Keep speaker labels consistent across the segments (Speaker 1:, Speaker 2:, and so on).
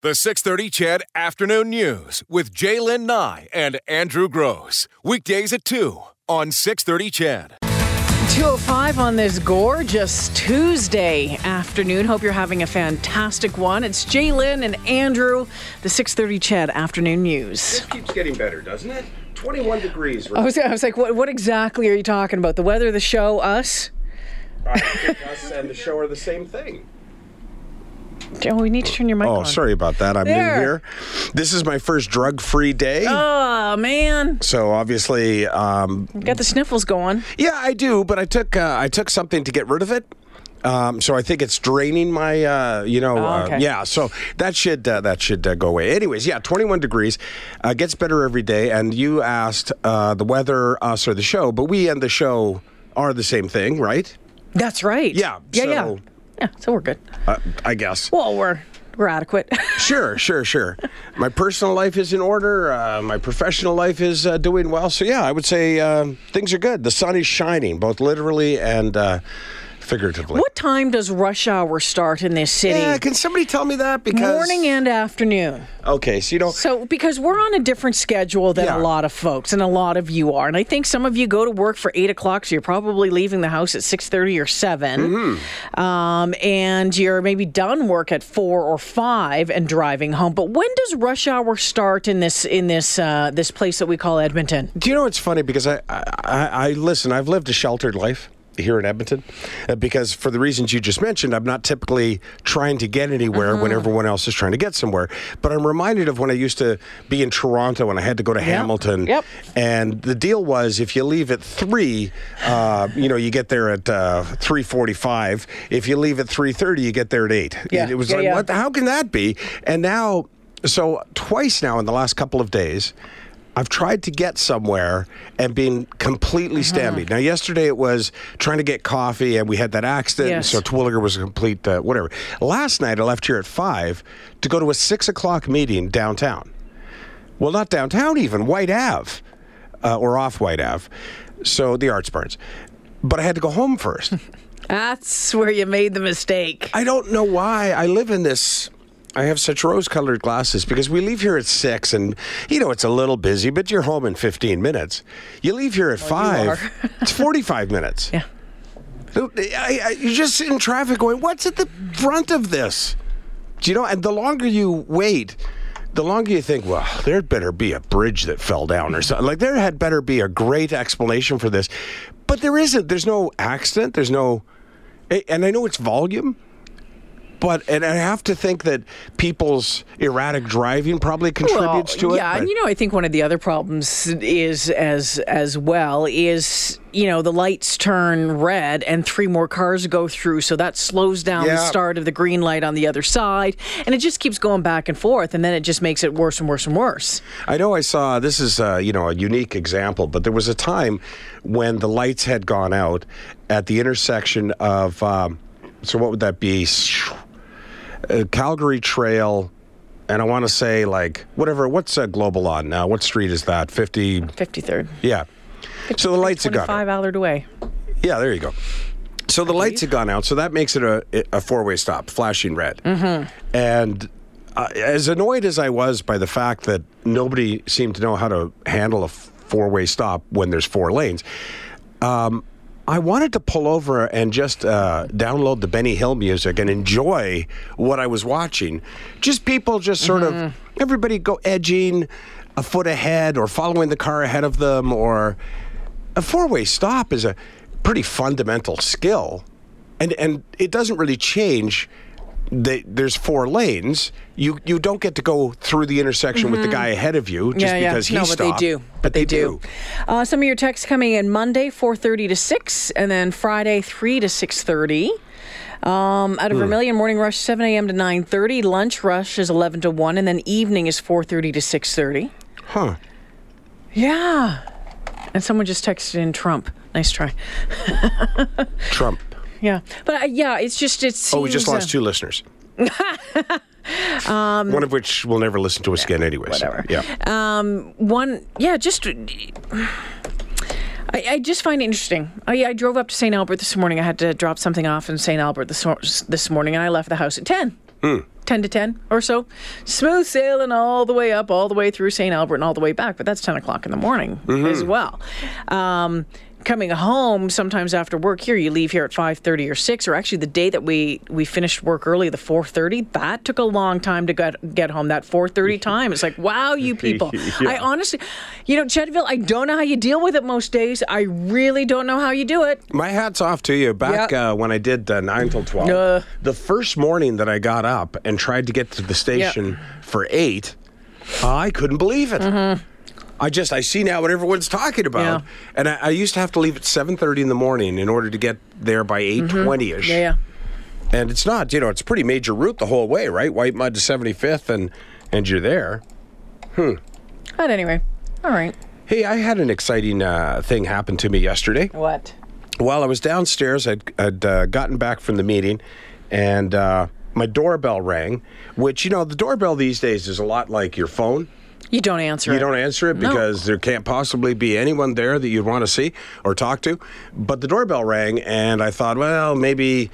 Speaker 1: The 630 CHED Afternoon News with Jaylen Nye and Andrew Grose. Weekdays at 2 on 630 CHED.
Speaker 2: 205 on this gorgeous Tuesday afternoon. Hope you're having a fantastic one. It's Jaylen and Andrew, the 630 CHED Afternoon News.
Speaker 3: It keeps getting better, doesn't it? 21 degrees.
Speaker 2: I was, I was like, what, what exactly are you talking about? The weather, the show, us?
Speaker 3: I think us and the show are the same thing.
Speaker 2: Oh, we need to turn your mic
Speaker 3: Oh,
Speaker 2: on.
Speaker 3: sorry about that. I'm
Speaker 2: There.
Speaker 3: new here. This is my first drug-free day.
Speaker 2: Oh, man.
Speaker 3: So obviously, um,
Speaker 2: Got the sniffles going.
Speaker 3: yeah, I do. But I took uh, I took something to get rid of it. Um, so I think it's draining my, uh, you know,
Speaker 2: Oh, okay.
Speaker 3: uh, yeah. So that should uh, that should uh, go away. Anyways, yeah, 21 degrees, uh, gets better every day. And you asked uh, the weather, us, or the show, but we and the show are the same thing, right?
Speaker 2: That's right.
Speaker 3: Yeah,
Speaker 2: Yeah, yeah.
Speaker 3: so-
Speaker 2: Yeah, so we're good.
Speaker 3: Uh, I guess.
Speaker 2: Well, we're, we're adequate.
Speaker 3: Sure, sure, sure. My personal life is in order. Uh, my professional life is uh, doing well. So yeah, I would say uh, things are good. The sun is shining, both literally and uh, figuratively.
Speaker 2: what time does rush hour start in this city?
Speaker 3: Yeah, can somebody tell me that? Because
Speaker 2: Morning and afternoon.
Speaker 3: okay, so you know,
Speaker 2: So, because we're on a different schedule than
Speaker 3: Yeah.
Speaker 2: a lot of folks, and a lot of you are, and I think some of you go to work for eight o'clock, so you're probably leaving the house at six thirty or 7
Speaker 3: Mm-hmm.
Speaker 2: um, and you're maybe done work at four or five and driving home. But when does rush hour start in this in this uh, this place that we call Edmonton?
Speaker 3: do you know what's funny? Because I, I, I, I listen. I've lived a sheltered life here in Edmonton, uh, because for the reasons you just mentioned, I'm not typically trying to get anywhere when
Speaker 2: Uh-huh.
Speaker 3: everyone else is trying to get somewhere. But I'm reminded of when I used to be in Toronto and I had to go to Hamilton.
Speaker 2: Yep.
Speaker 3: And the deal was, if you leave at three, uh, you know, you get there at uh, three forty-five. If you leave at three thirty, you get there at eight.
Speaker 2: Yeah,
Speaker 3: It was
Speaker 2: yeah,
Speaker 3: like,
Speaker 2: yeah.
Speaker 3: what? How can that be? And now, so twice now in the last couple of days. I've tried to get somewhere and been completely
Speaker 2: Uh-huh.
Speaker 3: stymied. Now, yesterday it was trying to get coffee, and we had that accident,
Speaker 2: Yes.
Speaker 3: so Terwillegar was a complete uh, whatever. Last night I left here at five to go to a six o'clock meeting downtown. Well, not downtown even, Whyte Ave, uh, or off Whyte Ave. So the Arts Barns. But I had to go home first.
Speaker 2: That's where you made the mistake.
Speaker 3: I don't know why I live in this. I have such rose-colored glasses because we leave here at six, and you know it's a little busy, but you're home in 15 minutes. You leave here at five; it's 45 minutes.
Speaker 2: Yeah.
Speaker 3: I, I, you just in traffic going, "What's at the front of this?" Do you know? And the longer you wait, the longer you think, "Well, there'd better be a bridge that fell down or something." Like there had better be a great explanation for this, but there isn't. There's no accident. There's no, and I know it's volume. But and I have to think that people's erratic driving probably contributes to it.
Speaker 2: Yeah,
Speaker 3: but-
Speaker 2: and you know, I think one of the other problems is as as well is you know the lights turn red and three more cars go through, so that slows down the start of the green light on the other side, and it just keeps going back and forth, and then it just makes it worse and worse and worse.
Speaker 3: I know I saw this is uh, you know a unique example, but there was a time when the lights had gone out at the intersection of um, so what would that be? Uh, Calgary Trail, and I want to say like whatever. What's uh, Global on now? What street is that? Fifty.
Speaker 2: Fifty third,
Speaker 3: Yeah. So the lights
Speaker 2: twenty
Speaker 3: gone.
Speaker 2: five Allard away.
Speaker 3: Yeah, there you go. So the lights had gone out, so that makes it a, a four way stop, flashing red. Mm-hmm. And uh, as annoyed as I was by the fact that nobody seemed to know how to handle a four way stop when there's four lanes, um, I wanted to pull over and just uh, download the Benny Hill music and enjoy what I was watching. Just people just sort of, everybody go edging a foot ahead or following the car ahead of them or a four-way stop is a pretty fundamental skill, and and it doesn't really change. They, there's four lanes. You you don't get to go through the intersection with the guy ahead of you just
Speaker 2: Mm-hmm. yeah, yeah.
Speaker 3: because he
Speaker 2: no, but
Speaker 3: stopped.
Speaker 2: they do. But they, do. Uh, some of your texts coming in Monday, four thirty to six, and then Friday, three to six thirty. Um, out of
Speaker 3: Hmm.
Speaker 2: Vermilion, morning rush seven a.m. to nine thirty. Lunch rush is eleven to one, and then evening is four thirty to six thirty.
Speaker 3: Huh?
Speaker 2: Yeah. And someone just texted in Trump. Nice try.
Speaker 3: Trump.
Speaker 2: Yeah, but uh, yeah, it's just it's.
Speaker 3: Oh, we just lost two listeners. One of which will never listen to us again, anyways.
Speaker 2: Um, whatever.
Speaker 3: Yeah.
Speaker 2: one yeah just I, I just find it interesting I, I drove up to st albert this morning i had to drop something off in st albert this, this morning and i left the house at 10 10 to 10 or so. Smooth sailing all the way up, all the way through St. Albert and all the way back. But that's 10 o'clock in the morning as well. Um, coming home sometimes after work here you leave here at 5.30 or 6 or actually the day that we we finished work early the 4.30 that took a long time to get get home that 4.30 time it's like wow you people
Speaker 3: Yeah.
Speaker 2: i honestly you know chetville i don't know how you deal with it most days i really don't know how you do it
Speaker 3: My hat's off to you. Back
Speaker 2: Yeah.
Speaker 3: uh, when I did uh, 9 till 12,
Speaker 2: Uh.
Speaker 3: the first morning that I got up and tried to get to the station for 8, I couldn't believe it. I just, I see now what everyone's talking about.
Speaker 2: Yeah.
Speaker 3: And I, I used to have to leave at 7.30 in the morning in order to get there by 8.20ish.
Speaker 2: yeah yeah
Speaker 3: And it's not, you know, it's a pretty major route the whole way, right? Whitemud to 75th and, and you're there. Hmm.
Speaker 2: But anyway all right
Speaker 3: Hey, I had an exciting uh, thing happen to me yesterday.
Speaker 2: what
Speaker 3: While I was downstairs, I'd, I'd uh, gotten back from the meeting, and uh, my doorbell rang. Which you know, the doorbell these days is a lot like your phone.
Speaker 2: You don't answer
Speaker 3: You
Speaker 2: it
Speaker 3: don't answer it
Speaker 2: No.
Speaker 3: because there can't possibly be anyone there that you'd want to see or talk to. But the doorbell rang, and I thought, well, maybe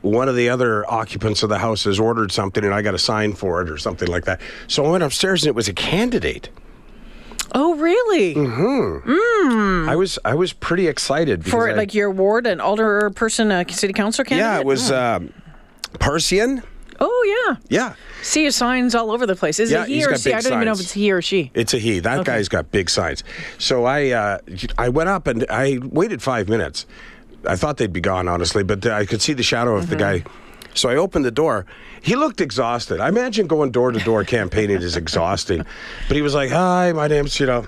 Speaker 3: one of the other occupants of the house has ordered something, and I got a sign for it or something like that. So I went upstairs, and it was a candidate.
Speaker 2: oh really Hmm.
Speaker 3: I was I was pretty excited
Speaker 2: for
Speaker 3: I-
Speaker 2: like your ward an alder person a city council candidate
Speaker 3: yeah, it was um, Parseyan.
Speaker 2: Oh yeah
Speaker 3: Yeah.
Speaker 2: see his signs all over the place is
Speaker 3: Yeah,
Speaker 2: it he or she i don't even know if it's he or she
Speaker 3: It's a he. That guy's got big signs. So I uh, I went up and I waited five minutes. I thought they'd be gone, honestly, but I could see the shadow of the guy. So I opened the door. He looked exhausted. I imagine going door to door campaigning is exhausting. But he was like, "Hi, my name's you know,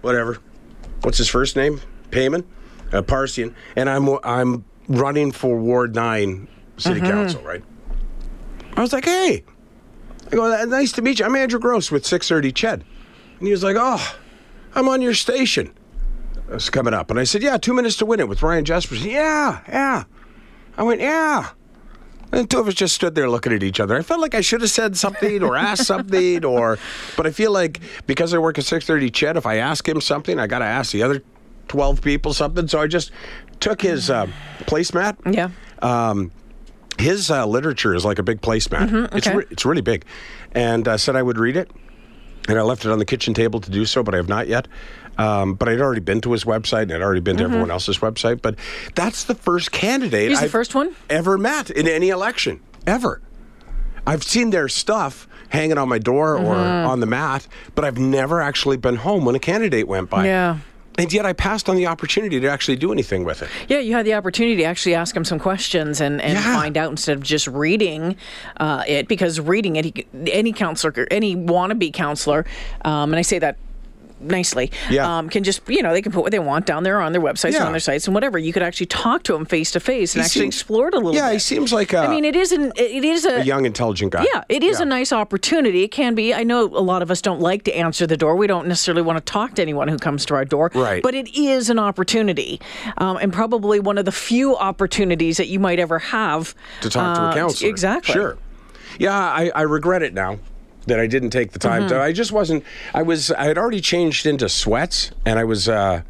Speaker 3: whatever. What's his first name? Payman, uh, Parseyan, and I'm I'm running for Ward Nine City Council, right?" I was like, "Hey." I go, "Uh, nice to meet you. I'm Andrew Grose with 630 Ched. And he was like, oh, I'm on your station. I was coming up. And I said, yeah, two minutes to win it with Ryan Jespersen. Yeah, yeah. I went, yeah. And the two of us just stood there looking at each other. I felt like I should have said something or asked something or, but I feel like because I work at 630 Ched, if I ask him something, I got to ask the other 12 people something. So I just took his uh, placemat
Speaker 2: yeah
Speaker 3: his uh, literature is like a big placemat. It's
Speaker 2: okay.
Speaker 3: re- it's really big, and uh, said I would read it, and I left it on the kitchen table to do so, but I have not yet. Um, but I'd already been to his website and I'd already been to everyone else's website. But that's the first candidate
Speaker 2: He's the
Speaker 3: I've
Speaker 2: first one?
Speaker 3: ever met in any election ever. I've seen their stuff hanging on my door or
Speaker 2: Mm-hmm.
Speaker 3: on the mat, but I've never actually been home when a candidate went by.
Speaker 2: Yeah.
Speaker 3: And yet I passed on the opportunity to actually do anything with it.
Speaker 2: Yeah, you had the opportunity to actually ask him some questions and, and
Speaker 3: Yeah.
Speaker 2: find out instead of just reading uh, it, because reading it, he, any councillor, any wannabe councillor, um, and I say that nicely,
Speaker 3: Yeah.
Speaker 2: um, can just, you know, they can put what they want down there on their websites
Speaker 3: Yeah.
Speaker 2: and on their sites and whatever. You could actually talk to him face to face and
Speaker 3: He
Speaker 2: actually
Speaker 3: seems-
Speaker 2: explore it a little
Speaker 3: Yeah,
Speaker 2: bit.
Speaker 3: he seems like a,
Speaker 2: I mean, it is an, it is a,
Speaker 3: a young, intelligent guy.
Speaker 2: yeah, it is
Speaker 3: Yeah.
Speaker 2: a nice opportunity. It can be. I know a lot of us don't like to answer the door. We don't necessarily want to talk to anyone who comes to our door.
Speaker 3: Right.
Speaker 2: But it is an opportunity, um, and probably one of the few opportunities that you might ever have
Speaker 3: to talk to
Speaker 2: uh,
Speaker 3: a councillor.
Speaker 2: Exactly.
Speaker 3: Sure. Yeah, I, I regret it now that I didn't take the time
Speaker 2: Mm-hmm.
Speaker 3: to. I just wasn't. I was. I had already changed into sweats, and I was. Uh,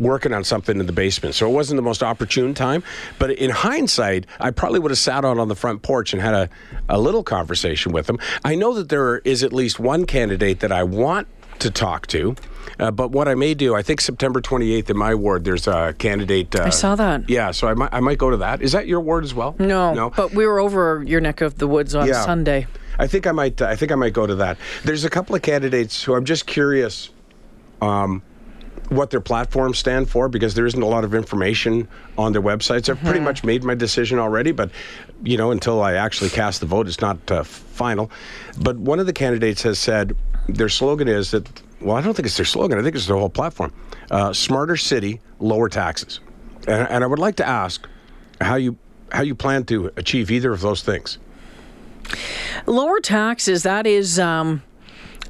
Speaker 3: Working on something in the basement, so it wasn't the most opportune time. But in hindsight, I probably would have sat out on the front porch and had a, a little conversation with him. I know that there is at least one candidate that I want to talk to, uh, but what I may do, I think September 28th in my ward, there's a candidate. Uh,
Speaker 2: I saw that.
Speaker 3: Yeah, so I might, I might go to that. Is that your ward as well?
Speaker 2: No,
Speaker 3: no.
Speaker 2: but we were over your neck of the woods on
Speaker 3: Yeah.
Speaker 2: Sunday.
Speaker 3: I think I might. I think I might go to that. There's a couple of candidates who I'm just curious, um, what their platforms stand for because there isn't a lot of information on their websites. I've
Speaker 2: Mm-hmm.
Speaker 3: pretty much made my decision already, but you know, until I actually cast the vote, it's not uh, final. But one of the candidates has said their slogan is that. Well, I don't think it's their slogan. I think it's their whole platform: uh, "Smarter city, lower taxes." And, and I would like to ask how you how you plan to achieve either of those things.
Speaker 2: Lower taxes, that is. Um,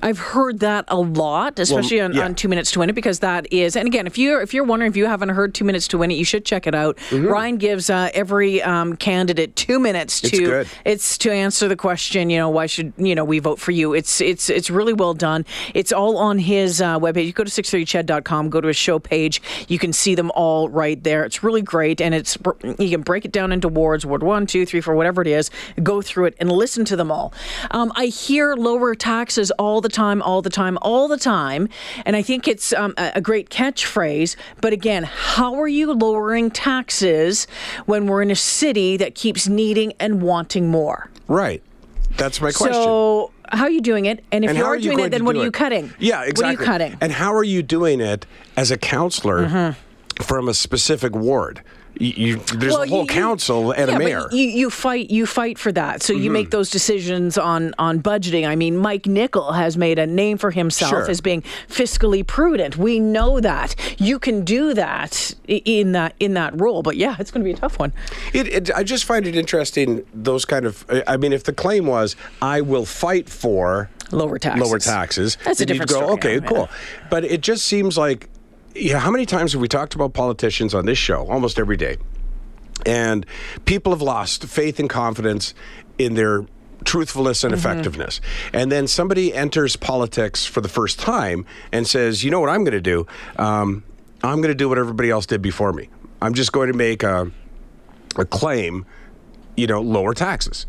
Speaker 2: I've heard that a lot, especially on,
Speaker 3: yeah.
Speaker 2: on Two Minutes to Win It, because that is, and again, if you're if you're wondering if you haven't heard Two Minutes to Win It, you should check it out. Ryan gives uh, every um, candidate two minutes
Speaker 3: Mm-hmm. It's
Speaker 2: to
Speaker 3: good.
Speaker 2: it's to answer the question. You know, why should you know we vote for you? It's it's it's really well done. It's all on his uh, webpage. You go to 630ched.com, go to his show page. You can see them all right there. It's really great, and it's you can break it down into wards, ward one, two, three, four, whatever it is. Go through it and listen to them all. Um, I hear lower taxes all the time, all the time, all the time, and I think it's um, a, great catchphrase. But again, how are you lowering taxes when we're in a city that keeps needing and wanting more?
Speaker 3: Right. That's my question.
Speaker 2: So, how are you doing it? And if
Speaker 3: And
Speaker 2: you are,
Speaker 3: are you
Speaker 2: doing it, then what are you
Speaker 3: it?
Speaker 2: cutting?
Speaker 3: Yeah, exactly.
Speaker 2: What are you cutting?
Speaker 3: And how are you doing it as a councillor
Speaker 2: Mm-hmm.
Speaker 3: from a specific ward? You, there's
Speaker 2: Well,
Speaker 3: a whole
Speaker 2: you-
Speaker 3: council and
Speaker 2: yeah,
Speaker 3: a mayor. Mm-hmm.
Speaker 2: You, you fight. You fight for that. So you make those decisions on on budgeting. I mean, Mike Nickel has made a name for himself
Speaker 3: Sure.
Speaker 2: as being fiscally prudent. We know that you can do that in that in that role. But yeah, it's going to be a tough one.
Speaker 3: It, it, I just find it interesting. Those kind of. I mean, if the claim was, "I will fight for
Speaker 2: Lower taxes.
Speaker 3: lower taxes,"
Speaker 2: That's a
Speaker 3: then you'd
Speaker 2: different
Speaker 3: go,
Speaker 2: story,
Speaker 3: "Okay,
Speaker 2: yeah,
Speaker 3: cool." But it just seems like, yeah. How many times have we talked about politicians on this show? Almost every day, and people have lost faith and confidence in their truthfulness and effectiveness. And then somebody enters politics for the first time and says, "You know what I'm going to do? Um, I'm going to do what everybody else did before me. I'm just going to make a." a claim, you know, lower taxes.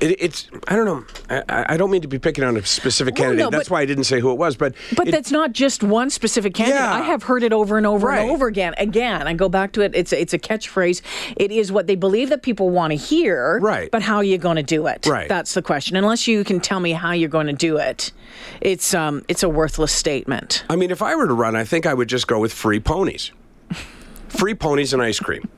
Speaker 3: It, it's I don't know. I, I don't mean to be picking on a specific
Speaker 2: Well,
Speaker 3: candidate.
Speaker 2: no,
Speaker 3: That's
Speaker 2: but-
Speaker 3: why I didn't say who it was. But
Speaker 2: But
Speaker 3: it-
Speaker 2: that's not just one specific candidate.
Speaker 3: Yeah.
Speaker 2: I have heard it over and over
Speaker 3: Right.
Speaker 2: and over again. Again, I go back to it. It's a, it's a catchphrase. It is what they believe that people want to hear.
Speaker 3: Right.
Speaker 2: But how are you going to do it?
Speaker 3: Right.
Speaker 2: That's the question. Unless you can tell me how you're going to do it, it's um it's a worthless statement.
Speaker 3: I mean, if I were to run, I think I would just go with free ponies, free ponies and ice cream.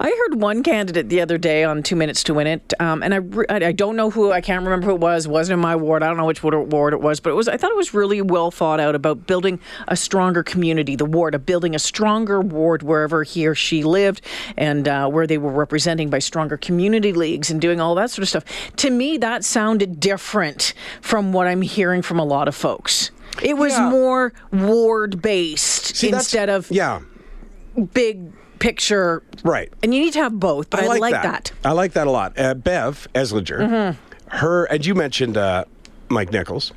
Speaker 2: I heard one candidate the other day on Two Minutes to Win It, um, and I, re- I don't know who I can't remember who it was. Wasn't in my ward. I don't know which ward ward it was, but it was. I thought it was really well thought out about building a stronger community. The ward of building a stronger ward wherever he or she lived, and uh, where they were representing by stronger community leagues and doing all that sort of stuff. To me, that sounded different from what I'm hearing from a lot of folks. It was
Speaker 3: Yeah.
Speaker 2: more ward based
Speaker 3: See,
Speaker 2: instead of
Speaker 3: yeah,
Speaker 2: big picture.
Speaker 3: right.
Speaker 2: And you need to have both, but I, like, that.
Speaker 3: I like that a lot. Uh, Bev Esslinger,
Speaker 2: Mm-hmm.
Speaker 3: her, and you mentioned uh, Mike Nichols.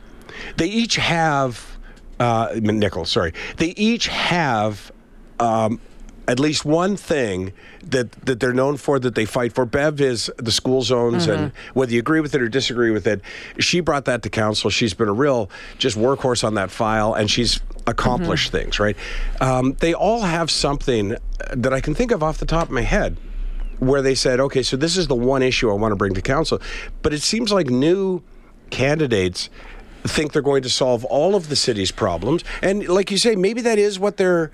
Speaker 3: They each have uh, Nichols. Sorry, they each have. Um, at least one thing that, that they're known for that they fight for. Bev is the school zones, and
Speaker 2: Mm-hmm.
Speaker 3: whether you agree with it or disagree with it, she brought that to council. She's been a real just workhorse on that file, and she's accomplished
Speaker 2: Mm-hmm.
Speaker 3: things, right? Um, they all have something that I can think of off the top of my head where they said, okay, so this is the one issue I want to bring to council. But it seems like new candidates think they're going to solve all of the city's problems. And like you say, maybe that is what their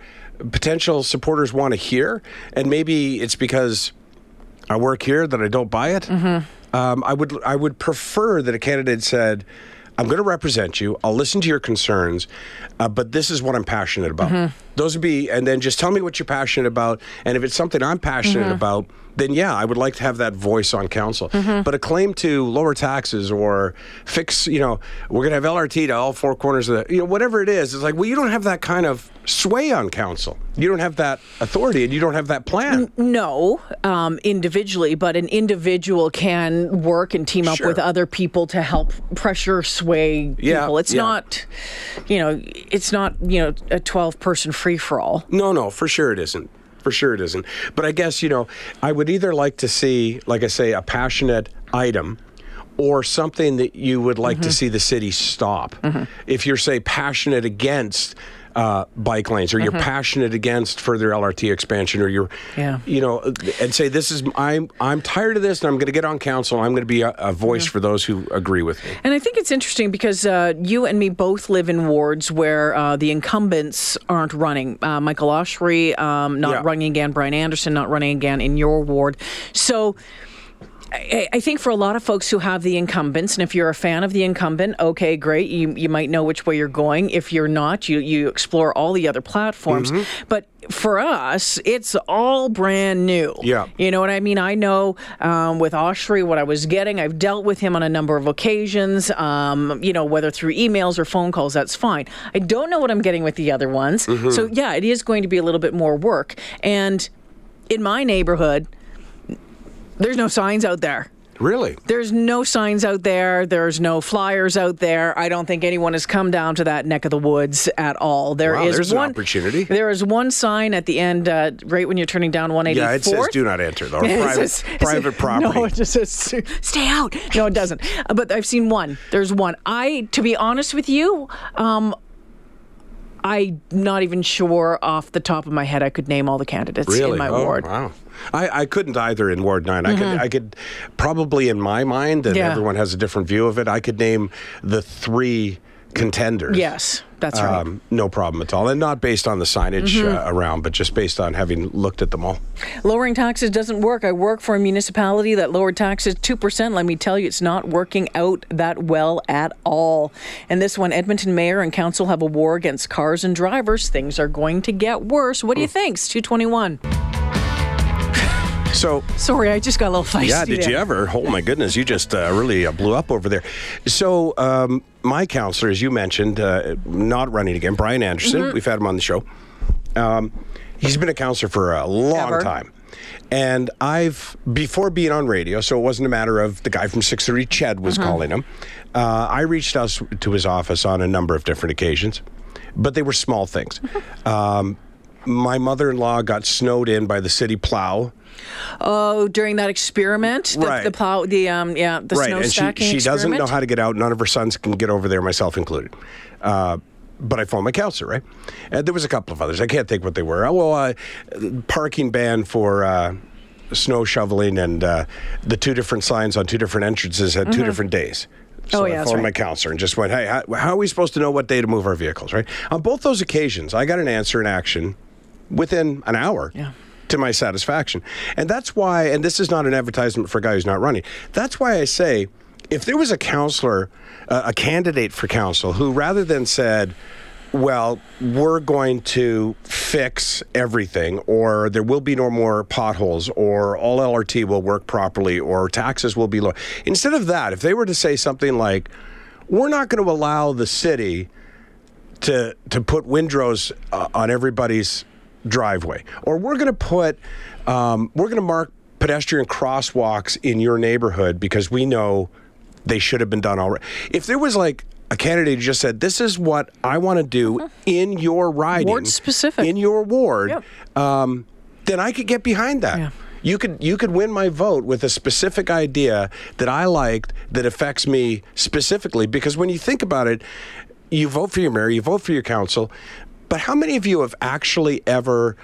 Speaker 3: potential supporters want to hear. And maybe it's because I work here that I don't buy it. Um, I would I would prefer that a candidate said, "I'm going to represent you. I'll listen to your concerns, uh, but this is what I'm passionate about." Those would be, and then just tell me what you're passionate about. And if it's something I'm passionate about, then yeah, I would like to have that voice on council. But a claim to lower taxes or fix, you know, we're going to have LRT to all four corners of the, you know, whatever it is, it's like, well, you don't have that kind of sway on council. You don't have that authority, and you don't have that plan.
Speaker 2: No, um, individually, but an individual can work and team up
Speaker 3: Sure.
Speaker 2: with other people to help pressure sway
Speaker 3: Yeah,
Speaker 2: people. It's
Speaker 3: yeah.
Speaker 2: not, you know, it's not you know a twelve person free for all.
Speaker 3: No, no, for sure it isn't. For sure it isn't. But I guess, you know, I would either like to see, like I say, a passionate item or something that you would like
Speaker 2: Mm-hmm.
Speaker 3: to see the city stop. If you're, say, passionate against uh, bike lanes or you're passionate against further LRT expansion or you're,
Speaker 2: Mm-hmm. Yeah.
Speaker 3: you know, and say, this is, I'm, I'm tired of this and I'm going to get on council. I'm going to be a, a voice for those who agree with me.
Speaker 2: And I think it's interesting because uh, you and me both live in wards where uh, the incumbents aren't running. Uh, Michael Oshry um, not
Speaker 3: Yeah.
Speaker 2: running again, Brian Anderson not running again in your ward. So I, I think for a lot of folks who have the incumbents, and if you're a fan of the incumbent, okay, great. You you might know which way you're going. If you're not, you you explore all the other platforms.
Speaker 3: Mm-hmm.
Speaker 2: But for us, it's all brand new.
Speaker 3: Yeah.
Speaker 2: You know what I mean? I know um, with Oshry what I was getting. I've dealt with him on a number of occasions. Um, you know, whether through emails or phone calls, that's fine. I don't know what I'm getting with the other ones.
Speaker 3: Mm-hmm.
Speaker 2: So yeah, it is going to be a little bit more work. And in my neighborhood, there's no signs out there.
Speaker 3: Really?
Speaker 2: There's no signs out there. There's no flyers out there. I don't think anyone has come down to that neck of the woods at all. There is
Speaker 3: Wow, an
Speaker 2: one
Speaker 3: opportunity.
Speaker 2: There is one sign at the end, uh, right when you're turning down 184.
Speaker 3: Yeah, it says do not enter though. private
Speaker 2: says-
Speaker 3: private property.
Speaker 2: No, it just says stay out. No, it doesn't. Uh, But I've seen one. There's one. I, to be honest with you, um, I'm not even sure off the top of my head I could name all the candidates
Speaker 3: really?
Speaker 2: in my
Speaker 3: oh,
Speaker 2: ward.
Speaker 3: Wow. I, I couldn't either in Ward 9. I could I could probably in my mind and
Speaker 2: Yeah.
Speaker 3: everyone has a different view of it. I could name the three contenders.
Speaker 2: Yes, that's right.
Speaker 3: Um, no problem at all. And not based on the signage
Speaker 2: Mm-hmm.
Speaker 3: uh, around, but just based on having looked at them all.
Speaker 2: Lowering taxes doesn't work. I work for a municipality that lowered taxes 2%. Let me tell you, it's not working out that well at all. And this one, Edmonton Mayor and Council have a war against cars and drivers. Things are going to get worse. What do you think? It's 221.
Speaker 3: So
Speaker 2: Sorry, I just got a little feisty.
Speaker 3: Yeah, did
Speaker 2: there.
Speaker 3: you ever? Oh my goodness, you just uh, really uh, blew up over there. So, um, my councillor, as you mentioned, uh, not running again, Brian Anderson.
Speaker 2: Mm-hmm.
Speaker 3: We've had him on the show. Um, he's been a councillor for a long
Speaker 2: Ever.
Speaker 3: time. And I've, before being on radio, so it wasn't a matter of the guy from 630 Ched was
Speaker 2: Uh-huh.
Speaker 3: calling him. Uh, I reached out to his office on a number of different occasions, but they were small things.
Speaker 2: Uh-huh.
Speaker 3: Um, my mother in law got snowed in by the city plow.
Speaker 2: Oh, during that experiment, the,
Speaker 3: Right.
Speaker 2: the plow, the um, yeah, the
Speaker 3: right,
Speaker 2: snow
Speaker 3: and she,
Speaker 2: stacking
Speaker 3: she doesn't know how to get out. None of her sons can get over there, myself included. Uh, but I phoned my councillor, right? And there was a couple of others. I can't think what they were. Oh, well, uh, parking ban for uh, snow shoveling and uh, the two different signs on two different entrances at two different days. So
Speaker 2: Mm-hmm. Oh,
Speaker 3: I
Speaker 2: yeah, that's
Speaker 3: phoned my councillor and just went, hey, how, how are we supposed to know what day to move our vehicles, right? On both those occasions, I got an answer in action within an hour
Speaker 2: Yeah.
Speaker 3: to my satisfaction. And that's why, and this is not an advertisement for a guy who's not running, that's why I say if there was a councillor, uh, a candidate for council, who rather than said, well, we're going to fix everything, or there will be no more potholes, or all LRT will work properly, or taxes will be low. Instead of that, if they were to say something like, we're not going to allow the city to to put windrows uh, on everybody's driveway, or we're going to put um, we're going to mark pedestrian crosswalks in your neighborhood because we know they should have been done already. If there was like a candidate who just said, "This is what I want to do in your riding,
Speaker 2: Ward specific.
Speaker 3: in your ward,"
Speaker 2: Yep.
Speaker 3: um, then I could get behind that.
Speaker 2: Yeah.
Speaker 3: You could you could win my vote with a specific idea that I liked that affects me specifically because when you think about it, you vote for your mayor, you vote for your council, but how many of you have actually ever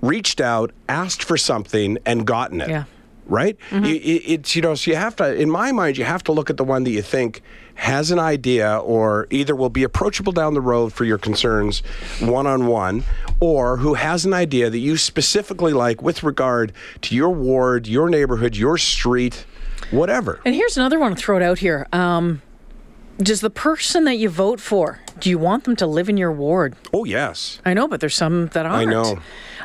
Speaker 3: reached out, asked for something, and gotten it?
Speaker 2: Yeah.
Speaker 3: Right?
Speaker 2: Mm-hmm.
Speaker 3: You, it- it's you know, so you have to. In my mind, you have to look at the one that you think has an idea, or either will be approachable down the road for your concerns, one on one, or who has an idea that you specifically like with regard to your ward, your neighborhood, your street, whatever.
Speaker 2: And here's another one to throw it out here. Um, does the person that you vote for, do you want them to live in your ward?
Speaker 3: Oh yes,
Speaker 2: I know, but there's some that aren't.
Speaker 3: I know.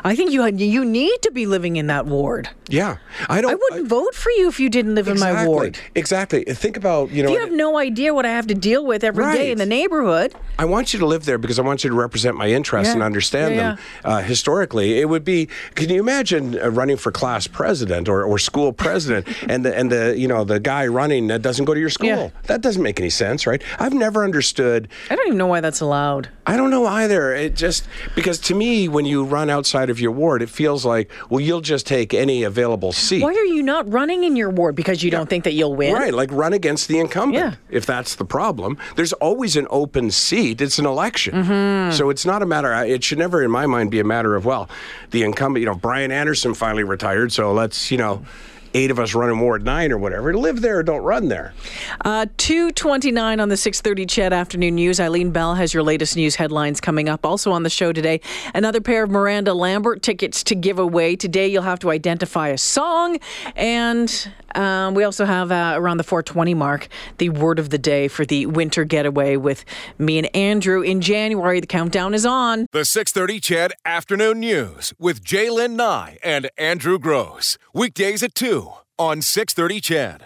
Speaker 2: I think you you need to be living in that ward.
Speaker 3: yeah. I don't.
Speaker 2: I wouldn't vote for you if you didn't live in my ward.
Speaker 3: Exactly. Think about you know.
Speaker 2: If you have no idea what I have to deal with every day
Speaker 3: Right.
Speaker 2: in the neighborhood,
Speaker 3: I want you to live there because I want you to represent my interests
Speaker 2: Yeah.
Speaker 3: and understand
Speaker 2: Yeah,
Speaker 3: them uh, historically. It would be. Can you imagine uh, running for class president or, or school president, and the and the you know the guy running that doesn't go to your school?
Speaker 2: Yeah.
Speaker 3: That doesn't make any sense, right? I've never understood.
Speaker 2: I don't even know why that's allowed.
Speaker 3: I don't know either. It just because to me, when you run outside of your ward, it feels like well, you'll just take any available seat.
Speaker 2: Why are you not running in your ward because you don't think that you'll win?
Speaker 3: Right, like run against the incumbent.
Speaker 2: Yeah.
Speaker 3: If that's the problem, there's always an open seat. It's an election,
Speaker 2: Mm-hmm.
Speaker 3: so it's not a matter. It should never, in my mind, be a matter of well, the incumbent. You know, Brian Anderson finally retired, so let's you know, eight of us running in Ward Nine or whatever. Live there, don't run there.
Speaker 2: Uh, 229 on the 630 CHED Afternoon News. Eileen Bell has your latest news headlines coming up. Also on the show today, another pair of Miranda Lambert tickets to give away. Today you'll have to identify a song and Um, we also have uh, around the 420 mark the word of the day for the winter getaway with me and Andrew in January. The countdown is on.
Speaker 1: The 630 CHED Afternoon News with Jaylen Nye and Andrew Grose. Weekdays at 2 on 630 CHED.